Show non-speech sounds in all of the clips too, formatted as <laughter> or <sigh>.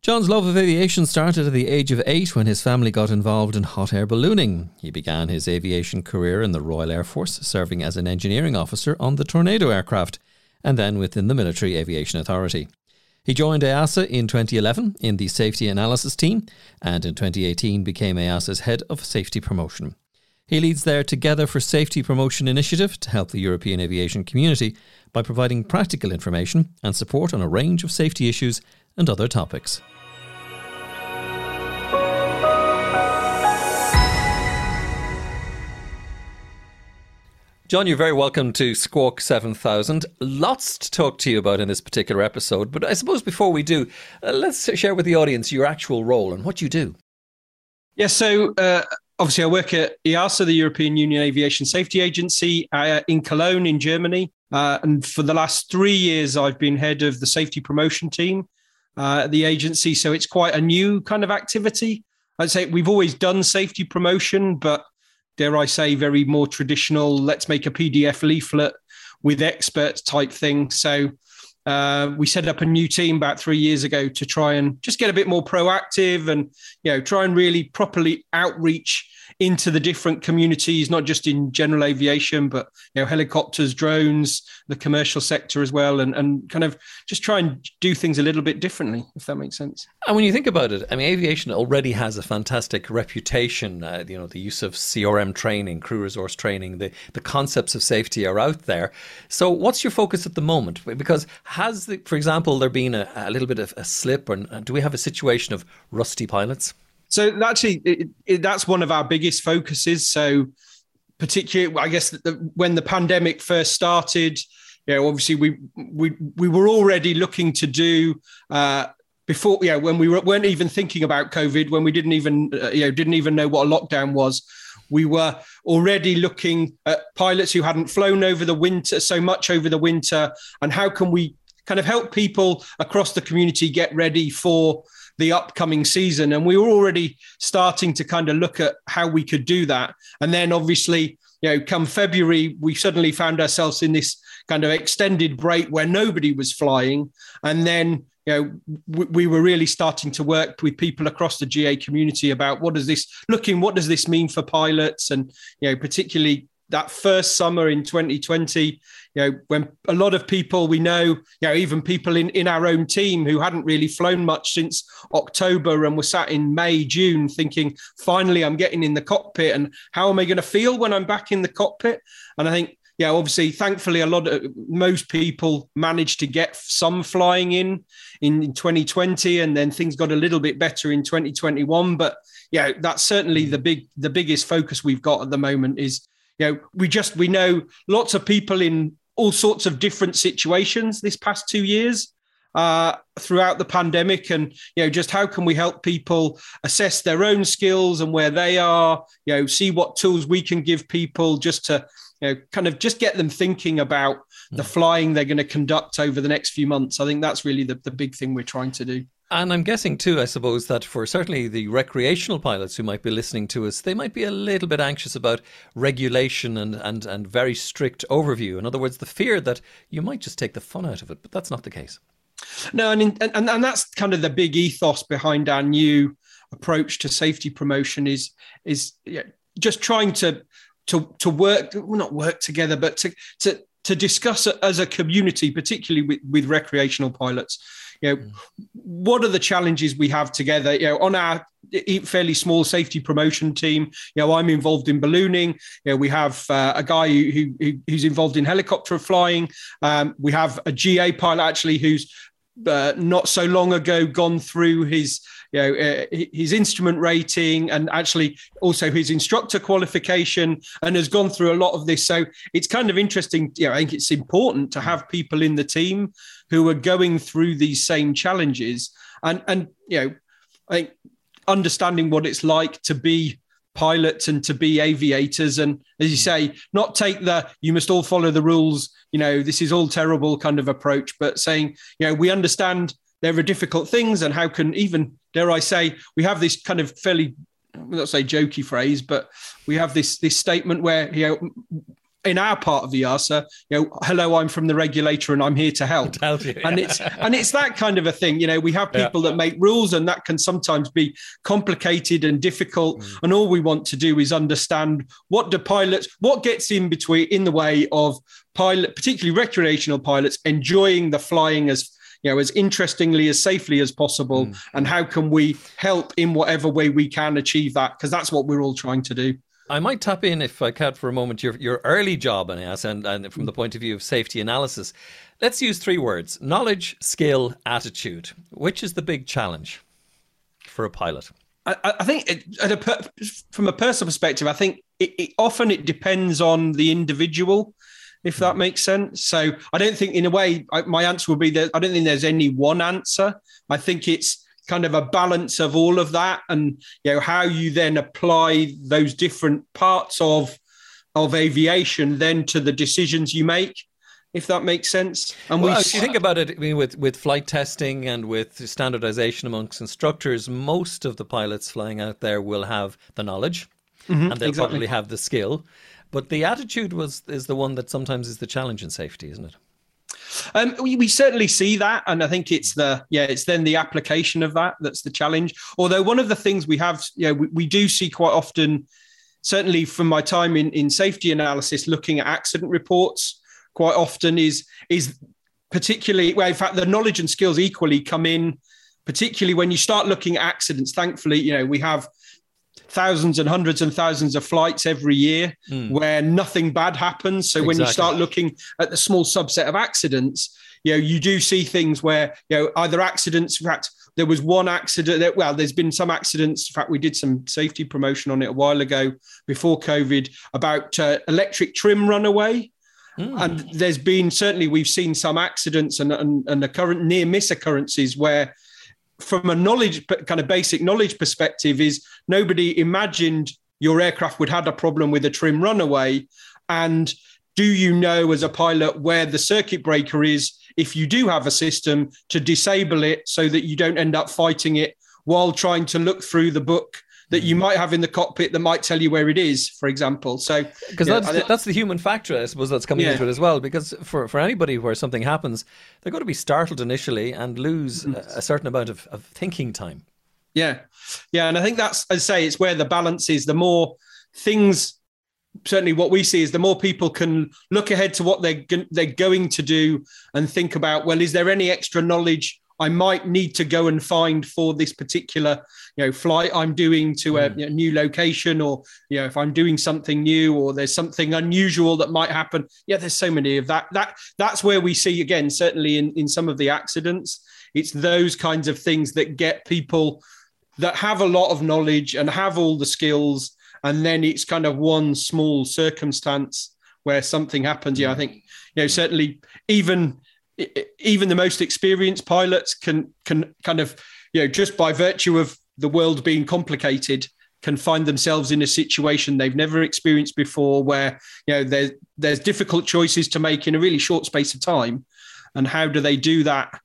John's love of aviation started at the age of eight when his family got involved in hot air ballooning. He began his aviation career in the Royal Air Force, serving as an engineering officer on the Tornado aircraft, and then within the Military Aviation Authority. He joined EASA in 2011 in the Safety Analysis Team, and in 2018 became EASA's Head of Safety Promotion. He leads their Together for Safety Promotion initiative to help the European aviation community by providing practical information and support on a range of safety issues and other topics. John, you're very welcome to Squawk 7000. Lots to talk to you about in this particular episode, but I suppose before we do, uh, let's share with the audience your actual role and what you do. Yeah, so uh, obviously I work at EASA, the European Union Aviation Safety Agency, uh, in Cologne, in Germany. Uh, and for the last three years, I've been head of the safety promotion team uh, the agency. So it's quite a new kind of activity. I'd say we've always done safety promotion, but dare I say, very more traditional, let's make a PDF leaflet with experts type thing. So uh, we set up a new team about three years ago to try and just get a bit more proactive and you know try and really properly outreach into the different communities, not just in general aviation, but you know, helicopters, drones, the commercial sector as well, and, and kind of just try and do things a little bit differently, if that makes sense. And when you think about it, I mean, aviation already has a fantastic reputation. Uh, you know, the use of CRM training, crew resource training, the, the concepts of safety are out there. So, what's your focus at the moment? Because has, the, for example, there been a, a little bit of a slip, or do we have a situation of rusty pilots? So actually, it, it, that's one of our biggest focuses. So, particularly, I guess the, when the pandemic first started, you know, obviously we we we were already looking to do. Uh, before, yeah, when we weren't even thinking about COVID, when we didn't even, uh, you know, didn't even know what a lockdown was, we were already looking at pilots who hadn't flown over the winter so much over the winter, and how can we kind of help people across the community get ready for the upcoming season. And we were already starting to kind of look at how we could do that. And then obviously, you know, come February, we suddenly found ourselves in this kind of extended break where nobody was flying. And then, you know, we, we were really starting to work with people across the GA community about what does this looking, what does this mean for pilots? And, you know, particularly that first summer in 2020, you know, when a lot of people we know, you know, even people in, in our own team who hadn't really flown much since October and were sat in May, June thinking, finally, I'm getting in the cockpit and how am I going to feel when I'm back in the cockpit? And I think, yeah, obviously, thankfully, a lot of most people managed to get some flying in in 2020, and then things got a little bit better in 2021. But yeah, that's certainly hmm. the big the biggest focus we've got at the moment is you know, we just we know lots of people in all sorts of different situations this past two years uh, throughout the pandemic, and you know, just how can we help people assess their own skills and where they are? You know, see what tools we can give people just to you know, kind of just get them thinking about the hmm. flying they're going to conduct over the next few months. I think that's really the, the big thing we're trying to do. And I'm guessing too, I suppose, that for certainly the recreational pilots who might be listening to us, they might be a little bit anxious about regulation and, and, and very strict overview. In other words, the fear that you might just take the fun out of it, but that's not the case. No, and, in, and, and that's kind of the big ethos behind our new approach to safety promotion is, is just trying to to to work, well, not work together, but to to to discuss as a community, particularly with, with recreational pilots. You know, mm. what are the challenges we have together? You know, on our fairly small safety promotion team. You know, I'm involved in ballooning. You know, we have uh, a guy who, who, who's involved in helicopter flying. Um, we have a GA pilot actually who's uh, not so long ago gone through his you know uh, his instrument rating and actually also his instructor qualification and has gone through a lot of this so it's kind of interesting you know i think it's important to have people in the team who are going through these same challenges and and you know i think understanding what it's like to be pilots and to be aviators. And as you mm. say not take the you must all follow the rules you know this is all terrible kind of approach but saying you know we understand there are difficult things and how can even dare i say we have this kind of fairly let's say jokey phrase but we have this this statement where you know in our part of the EASA, you know, hello, I'm from the regulator and I'm here to help. <laughs> Help you, yeah. And it's and it's that kind of a thing. You know, we have people yeah. that make rules and that can sometimes be complicated and difficult. Mm. And all we want to do is understand what do pilots, what gets in between in the way of pilot, particularly recreational pilots, enjoying the flying as you know as interestingly as safely as possible mm. and how can we help in whatever way we can achieve that because that's what we're all trying to do I might tap in, if I can, for a moment, your, your early job, Anas, and, and from the point of view of safety analysis. Let's use three words knowledge, skill, attitude. Which is the big challenge for a pilot? I, I think, it, a, from a personal perspective, I think it, it, often it depends on the individual, if that hmm. makes sense. So I don't think, in a way, I, my answer would be that I don't think there's any one answer. I think it's kind of a balance of all of that and you know how you then apply those different parts of of aviation then to the decisions you make if that makes sense. And well, we if you think about it I mean, with with flight testing and with standardization amongst instructors most of the pilots flying out there will have the knowledge mm-hmm, and they'll exactly. probably have the skill. But the attitude was is the one that sometimes is the challenge in safety isn't it um, we, we certainly see that, and I think it's the yeah, it's then the application of that that's the challenge. Although one of the things we have, yeah, we, we do see quite often, certainly from my time in in safety analysis, looking at accident reports, quite often is is particularly well, in fact, the knowledge and skills equally come in particularly when you start looking at accidents. Thankfully, you know, we have thousands and hundreds and thousands of flights every year mm. where nothing bad happens. So exactly. when you start looking at the small subset of accidents, you know, you do see things where, you know, either accidents, in fact, there was one accident that, well, there's been some accidents. In fact, we did some safety promotion on it a while ago before COVID about uh, electric trim runaway. Mm. And there's been certainly we've seen some accidents and, and, and current near miss occurrences where from a knowledge kind of basic knowledge perspective is nobody imagined your aircraft would have a problem with a trim runaway. And do you know as a pilot where the circuit breaker is if you do have a system to disable it so that you don't end up fighting it while trying to look through the book that you might have in the cockpit that might tell you where it is, for example. So because that's the, that's the human factor, I suppose, that's coming yeah. into it as well. Because for for anybody where something happens, they're going to be startled initially and lose mm. a, a, certain amount of, of thinking time. Yeah, yeah, and I think that's as I say, it's where the balance is. The more things certainly what we see is the more people can look ahead to what they're they're going to do and think about well is there any extra knowledge I might need to go and find for this particular, you know, flight I'm doing to a, mm. a, new location, or you know, if I'm doing something new, or there's something unusual that might happen. Yeah, there's so many of that. That that's where we see again, certainly in in some of the accidents, it's those kinds of things that get people that have a lot of knowledge and have all the skills, and then it's kind of one small circumstance where something happens. Yeah, I think you know certainly even even the most experienced pilots can can kind of you know just by virtue of the world being complicated can find themselves in a situation they've never experienced before where you know there's there's difficult choices to make in a really short space of time. And how do they do that?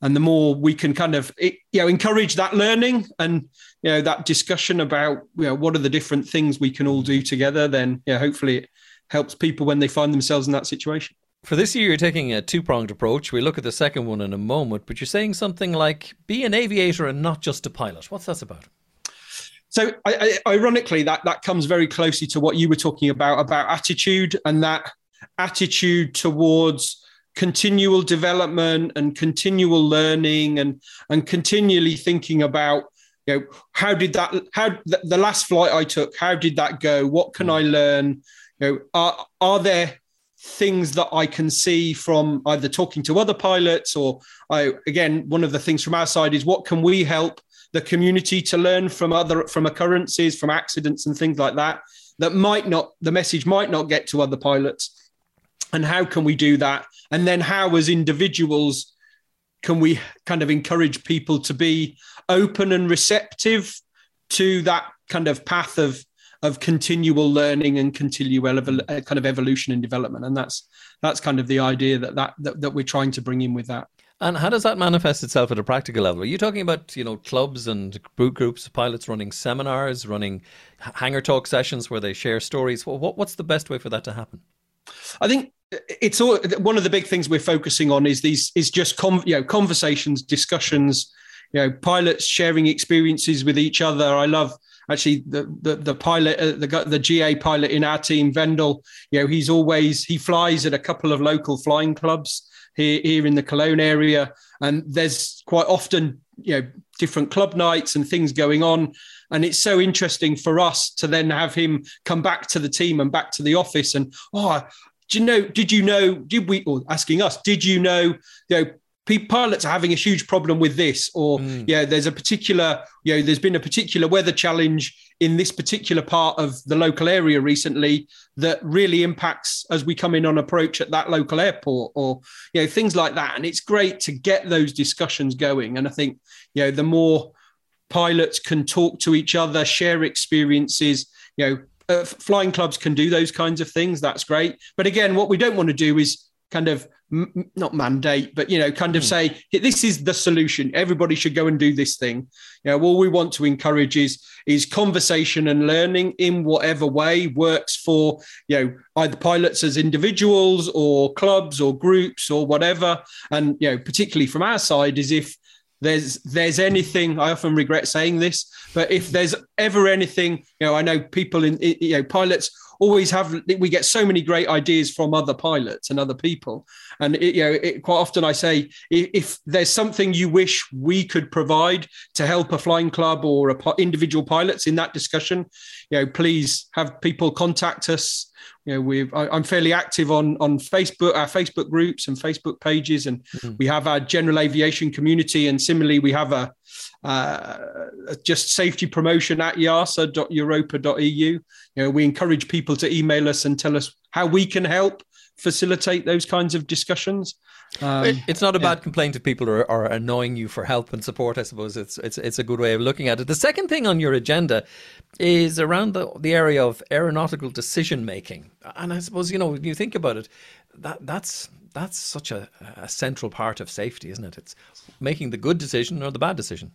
And the more we can kind of you know encourage that learning and you know that discussion about you know what are the different things we can all do together then yeah hopefully it helps people when they find themselves in that situation for this year, you're taking a two pronged approach. We'll look at the second one in a moment, but you're saying something like be an aviator and not just a pilot. What's that about? So, I, I, ironically, that that comes very closely to what you were talking about about attitude and that attitude towards continual development and continual learning and and continually thinking about you know how did that how the last flight i took how did that go what can hmm. i learn you know are are there things that i can see from either talking to other pilots or i again one of the things from our side is what can we help the community to learn from other from occurrences from accidents and things like that that might not the message might not get to other pilots? And how can we do that? And then how as individuals can we kind of encourage people to be open and receptive to that kind of path of of continual learning and continual uh, kind of evolution and development and that's that's kind of the idea that, that that, that we're trying to bring in with that and how does that manifest itself at a practical level? Are you talking about, you know, clubs and groups pilots running seminars, running hangar talk sessions where they share stories? What, what's the best way for that to happen? I think it's all one of the big things we're focusing on is these is just you know conversations discussions you know pilots sharing experiences with each other i love actually the the, the pilot uh, the the ga pilot in our team vendel you know he's always he flies at a couple of local flying clubs here here in the cologne area and there's quite often you know different club nights and things going on and it's so interesting for us to then have him come back to the team and back to the office and oh do you know? Did you know? Did we? Or asking us? Did you know? You know, pilots are having a huge problem with this, or mm. yeah, there's a particular, you know, there's been a particular weather challenge in this particular part of the local area recently that really impacts as we come in on approach at that local airport, or you know, things like that. And it's great to get those discussions going. And I think you know, the more pilots can talk to each other, share experiences, you know, uh, flying clubs can do those kinds of things. That's great. But again, what we don't want to do is kind of m- not mandate, but you know, kind of mm. say this is the solution. Everybody should go and do this thing. You know, all we want to encourage is is conversation and learning in whatever way works for you know either pilots as individuals or clubs or groups or whatever. And you know, particularly from our side, is if there's there's anything i often regret saying this but if there's ever anything you know i know people in you know pilots always have we get so many great ideas from other pilots and other people. And it, you know it, quite often i say if there's something you wish we could provide to help a flying club or a individual pilots in that discussion you know please have people contact us you know we've I, am fairly active on on facebook our facebook groups and facebook pages and mm-hmm. we have our general aviation community and similarly we have a uh, just safety promotion at easa.europa.eu you know we encourage people to email us and tell us how we can help facilitate those kinds of discussions um, it's not a bad yeah. complaint if people are, are, annoying you for help and support. I suppose it's it's it's a good way of looking at it. The second thing on your agenda is around the the area of aeronautical decision making, and I suppose you know when you think about it, that that's that's such a, a central part of safety, isn't it? It's making the good decision or the bad decision.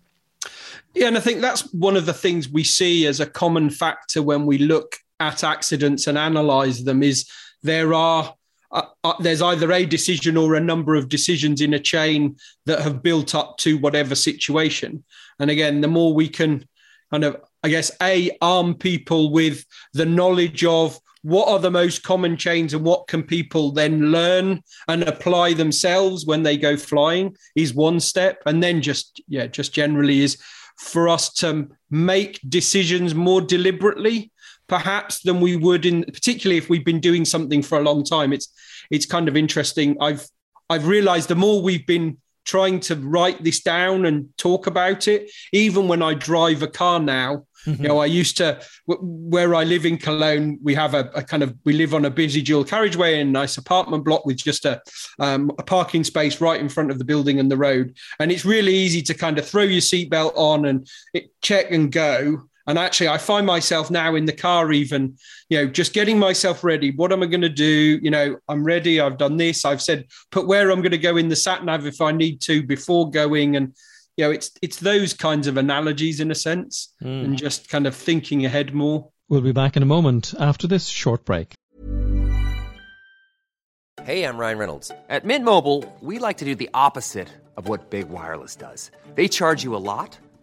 Yeah, and I think that's one of the things we see as a common factor when we look at accidents and analyze them is there are uh, uh, there's either a decision or a number of decisions in a chain that have built up to whatever situation. And again, the more we can kind of, I guess, a arm people with the knowledge of what are the most common chains and what can people then learn and apply themselves when they go flying is one step. And then just, yeah, just generally is for us to make decisions more deliberately perhaps than we would in particularly if we've been doing something for a long time. It's it's kind of interesting. I've i've realized the more we've been trying to write this down and talk about it even when i drive a car now mm-hmm. you know i used to where i live in cologne we have a, a, kind of we live on a busy dual carriageway in a nice apartment block with just a, um, a parking space right in front of the building and the road. And it's really easy to kind of throw your seatbelt on and it, check and go and actually, I find myself now in the car, even, you know, just getting myself ready. What am I going to do? You know, I'm ready. I've done this. I've said, put where I'm going to go in the sat nav if I need to before going. And, you know, it's it's those kinds of analogies in a sense, mm. and just kind of thinking ahead more. We'll be back in a moment after this short break. Hey, I'm Ryan Reynolds. At Mint Mobile, we like to do the opposite of what Big Wireless does. They charge you a lot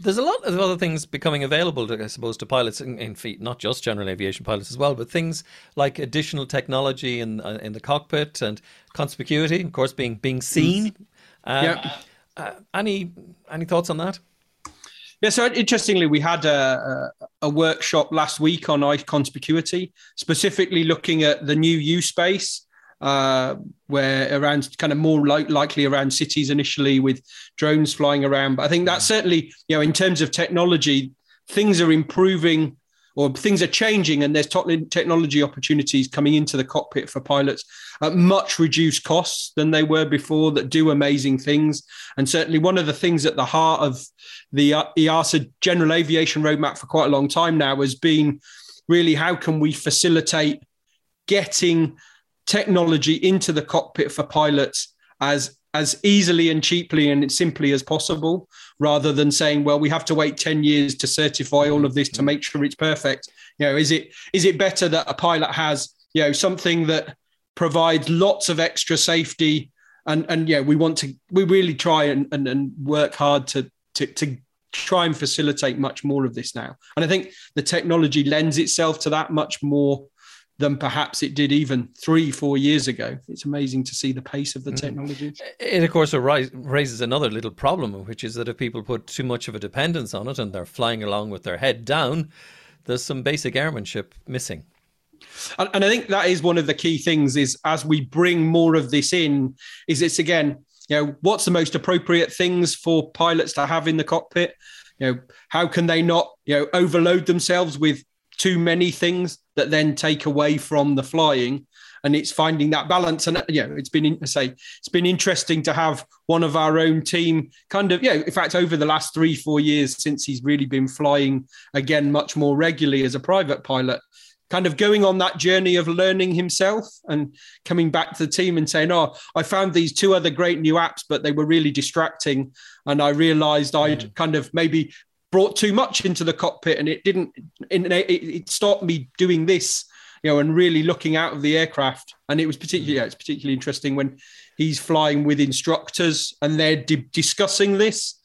There's a lot of other things becoming available, to, I suppose, to pilots in, in feet, not just general aviation pilots as well, but things like additional technology in uh, in the cockpit and conspicuity, of course, being being seen. Uh, Yeah. uh, any any thoughts on that? Yeah, so interestingly, we had a, a, a workshop last week on e-conspicuity, specifically looking at the new U space, uh, where around kind of more li- likely around cities initially with drones flying around. But I think that certainly, you know, in terms of technology, things are improving or things are changing, and there's technology opportunities coming into the cockpit for pilots at much reduced costs than they were before that do amazing things. And certainly, one of the things at the heart of the uh, EASA general aviation roadmap for quite a long time now has been really how can we facilitate getting technology into the cockpit for pilots as as easily and cheaply and simply as possible rather than saying well we have to wait 10 years to certify all of this to make sure it's perfect. You know is it is it better that a pilot has you know something that provides lots of extra safety and and yeah we want to we really try and and, and work hard to to to try and facilitate much more of this now. And i think the technology lends itself to that much more than perhaps it did even three, four years ago. It's amazing to see the pace of the mm. technology. It, of course, arise, raises another little problem, which is that if people put too much of a dependence on it and they're flying along with their head down, there's some basic airmanship missing. And, and I think that is one of the key things is as we bring more of this in, is it's again, you know, what's the most appropriate things for pilots to have in the cockpit? You know, how can they not, you know, overload themselves with too many things that then take away from the flying and it's finding that balance and you know it's been I say it's been interesting to have one of our own team kind of yeah you know, in fact over the last three four years since he's really been flying again much more regularly as a private pilot kind of going on that journey of learning himself and coming back to the team and saying oh i found these two other great new apps but they were really distracting and i realized i'd mm. kind of maybe brought too much into the cockpit and it didn't it, it, stopped me doing this you know and really looking out of the aircraft. And it was particularly yeah, it's particularly interesting when he's flying with instructors and they're di- discussing this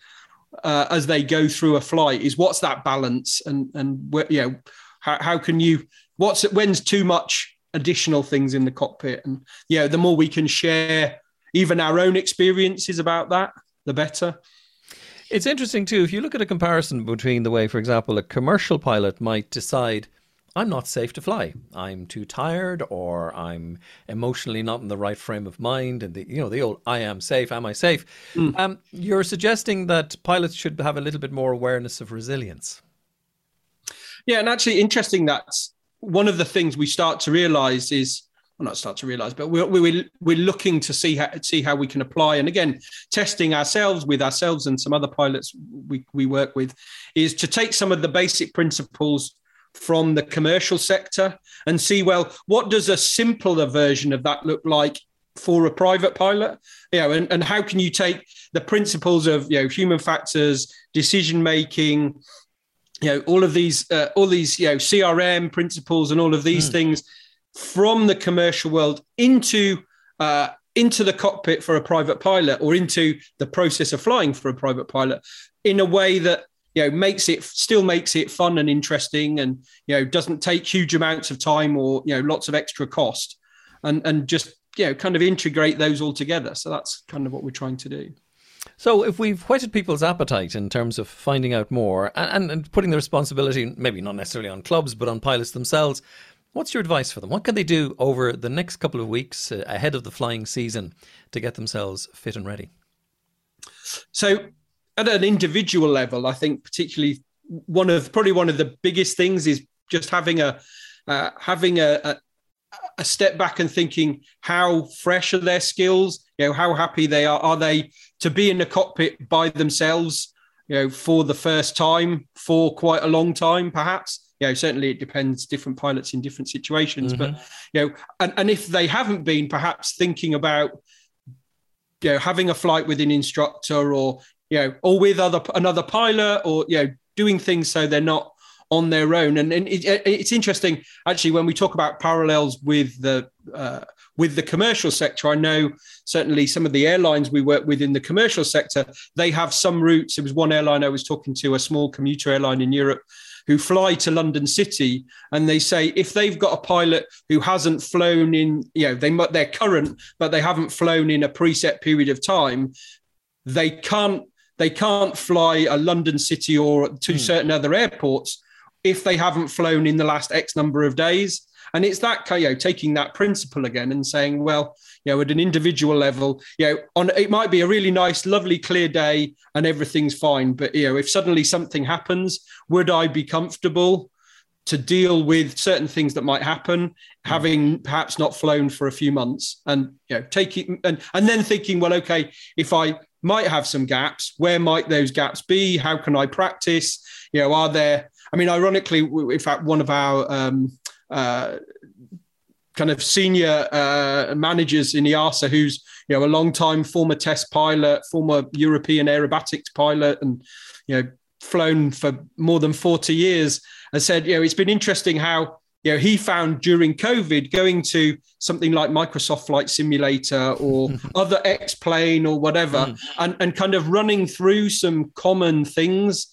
uh, as they go through a flight is what's that balance? And and you know how, how can you what's when's too much additional things in the cockpit? And yeah you know, the more we can share even our own experiences about that the better it's interesting too. If you look at a comparison between the way, for example, a commercial pilot might decide, I'm not safe to fly. I'm too tired, or I'm emotionally not in the right frame of mind, and the you know the old "I am safe, am I safe?" Mm. Um, you're suggesting that pilots should have a little bit more awareness of resilience. Yeah, and actually, interesting. That's one of the things we start to realise is well, not start to realize, but we're, we're, we're looking to see how, see how we can apply. And again, testing ourselves with ourselves and some other pilots we, we work with is to take some of the basic principles from the commercial sector and see, well, what does a simpler version of that look like for a private pilot? You know, and, and how can you take the principles of, you know, human factors, decision making, you know, all of these, uh, all these, you know, CRM principles and all of these mm. things from the commercial world into uh, into the cockpit for a private pilot or into the process of flying for a private pilot in a way that you know makes it still makes it fun and interesting and you know doesn't take huge amounts of time or you know lots of extra cost and and just you know kind of integrate those all together. So that's kind of what we're trying to do. So, if we've whetted people's appetite in terms of finding out more and, and, putting the responsibility, maybe not necessarily on clubs, but on pilots themselves, What's your advice for them? What can they do over the next couple of weeks uh, ahead of the flying season to get themselves fit and ready? So, at an individual level, I think particularly one of probably one of the biggest things is just having a uh, having a, a, a step back and thinking how fresh are their skills. You know, how happy they are. Are they to be in the cockpit by themselves? You know, for the first time for quite a long time, perhaps you know, certainly it depends different pilots in different situations. Mm-hmm. But you know, and, and if they haven't been perhaps thinking about you know having a flight with an instructor or you know or with other another pilot or you know doing things so they're not on their own and, and it, it's interesting actually when we talk about parallels with the uh, with the commercial sector i know certainly some of the airlines we work with in the commercial sector they have some routes there was one airline i was talking to a small commuter airline in europe who fly to London City and they say if they've got a pilot who hasn't flown in, you know, they they're current, but they haven't flown in a preset period of time, they can't they can't fly a London City or to mm. certain other airports if they haven't flown in the last X number of days. And it's that you know taking that principle again and saying, well, you know, at an individual level, you know, on it might be a really nice, lovely, clear day and everything's fine. But you know, if suddenly something happens, would I be comfortable to deal with certain things that might happen, having perhaps not flown for a few months, and you know, taking and and then thinking, well, okay, if I might have some gaps, where might those gaps be? How can I practice? You know, are there? I mean, ironically, in fact, one of our um, uh, kind of senior uh, managers in EASA who's you know a long time former test pilot, former European aerobatics pilot, and you know flown for more than 40 years, and said you know it's been interesting how you know he found during COVID going to something like Microsoft Flight Simulator or <laughs> other X Plane or whatever, mm. and and kind of running through some common things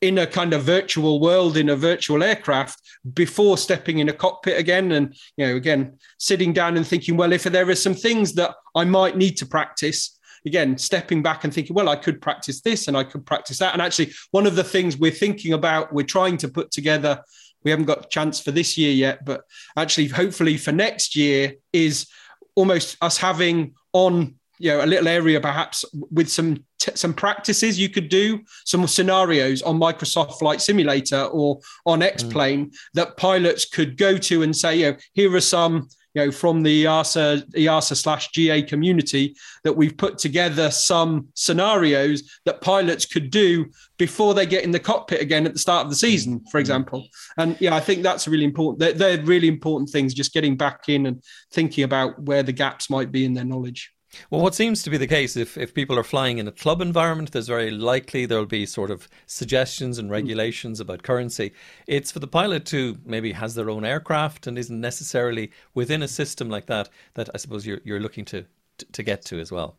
in a kind of virtual world in a virtual aircraft before stepping in a cockpit again and you know again sitting down and thinking well if there are some things that i might need to practice again stepping back and thinking well i could practice this and i could practice that. And actually one of the things we're thinking about we're trying to put together we haven't got a chance for this year yet but actually hopefully for next year is almost us having on you know a little area perhaps with some t- some practices you could do some scenarios on microsoft flight simulator or on x plane mm. that pilots could go to and say you know here are some you know from the EASA EASA slash GA community that we've put together some scenarios that pilots could do before they get in the cockpit again at the start of the season, for example. And yeah, I think that's really important. They're, they're really important things. Just getting back in and thinking about where the gaps might be in their knowledge. Well, what seems to be the case, if, if people are flying in a club environment, there's very likely there'll be sort of suggestions and regulations about currency. It's for the pilot to maybe has their own aircraft and isn't necessarily within a system like that that I suppose you're, you're looking to, to, to get to as well.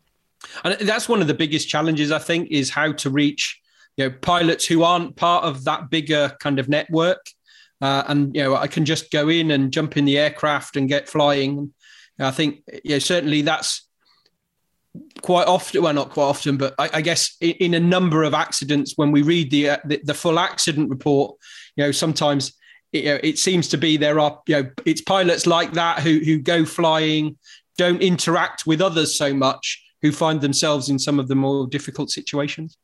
And that's one of the biggest challenges, I think, is how to reach you know pilots who aren't part of that bigger kind of network. Uh, and you know, I can just go in and jump in the aircraft and get flying. I think you know, certainly that's quite often well not quite often but i, I guess in, in, a number of accidents when we read the, uh, the, the full accident report you know sometimes it, you know, it seems to be there are you know it's pilots like that who who go flying don't interact with others so much who find themselves in some of the more difficult situations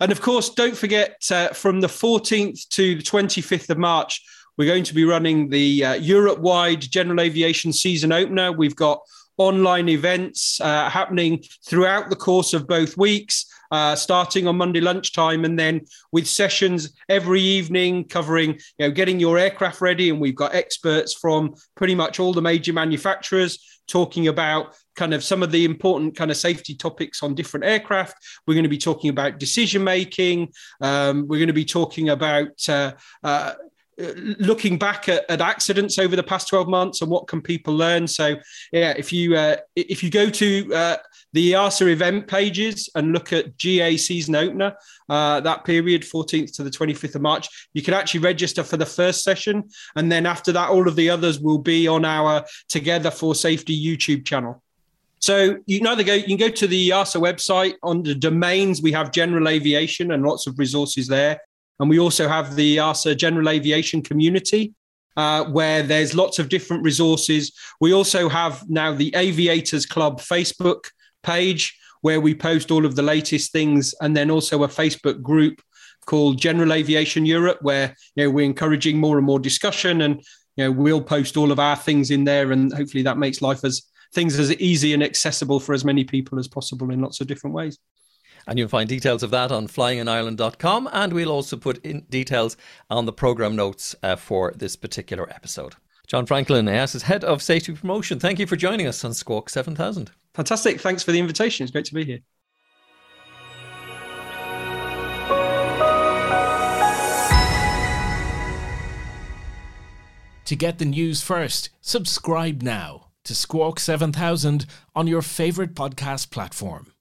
And of course, don't forget uh, from the 14th to the 25th of March, we're going to be running the uh, Europe wide general aviation season opener. We've got online events uh, happening throughout the course of both weeks. Uh, starting on Monday lunchtime, and then with sessions every evening covering, you know, getting your aircraft ready. And we've got experts from pretty much all the major manufacturers talking about kind of some of the important kind of safety topics on different aircraft. We're going to be talking about decision making. Um, we're going to be talking about uh, uh, looking back at, at, accidents over the past 12 months and what can people learn so yeah if you uh, if you go to uh, the EASA event pages and look at GA season opener uh, that period 14th to the 25th of March you can actually register for the first session and then after that all of the others will be on our together for safety YouTube channel so you can either go, you can go to the EASA website on the domains. We have general aviation and lots of resources there. And we also have the EASA General Aviation Community, uh, where there's lots of different resources. We also have now the Aviators Club Facebook page, where we post all of the latest things, and then also a Facebook group called General Aviation Europe, where you know we're encouraging more and more discussion, and you know we'll post all of our things in there, and hopefully that makes life as things as easy and accessible for as many people as possible in lots of different ways. And you'll find details of that on flyinginireland.com. And we'll also put in details on the programme notes uh, for this particular episode. John Franklin, EASA's Head of Safety Promotion, thank you for joining us on Squawk 7000. Fantastic. Thanks for the invitation. It's great to be here. To get the news first, subscribe now to Squawk 7000 on your favourite podcast platform.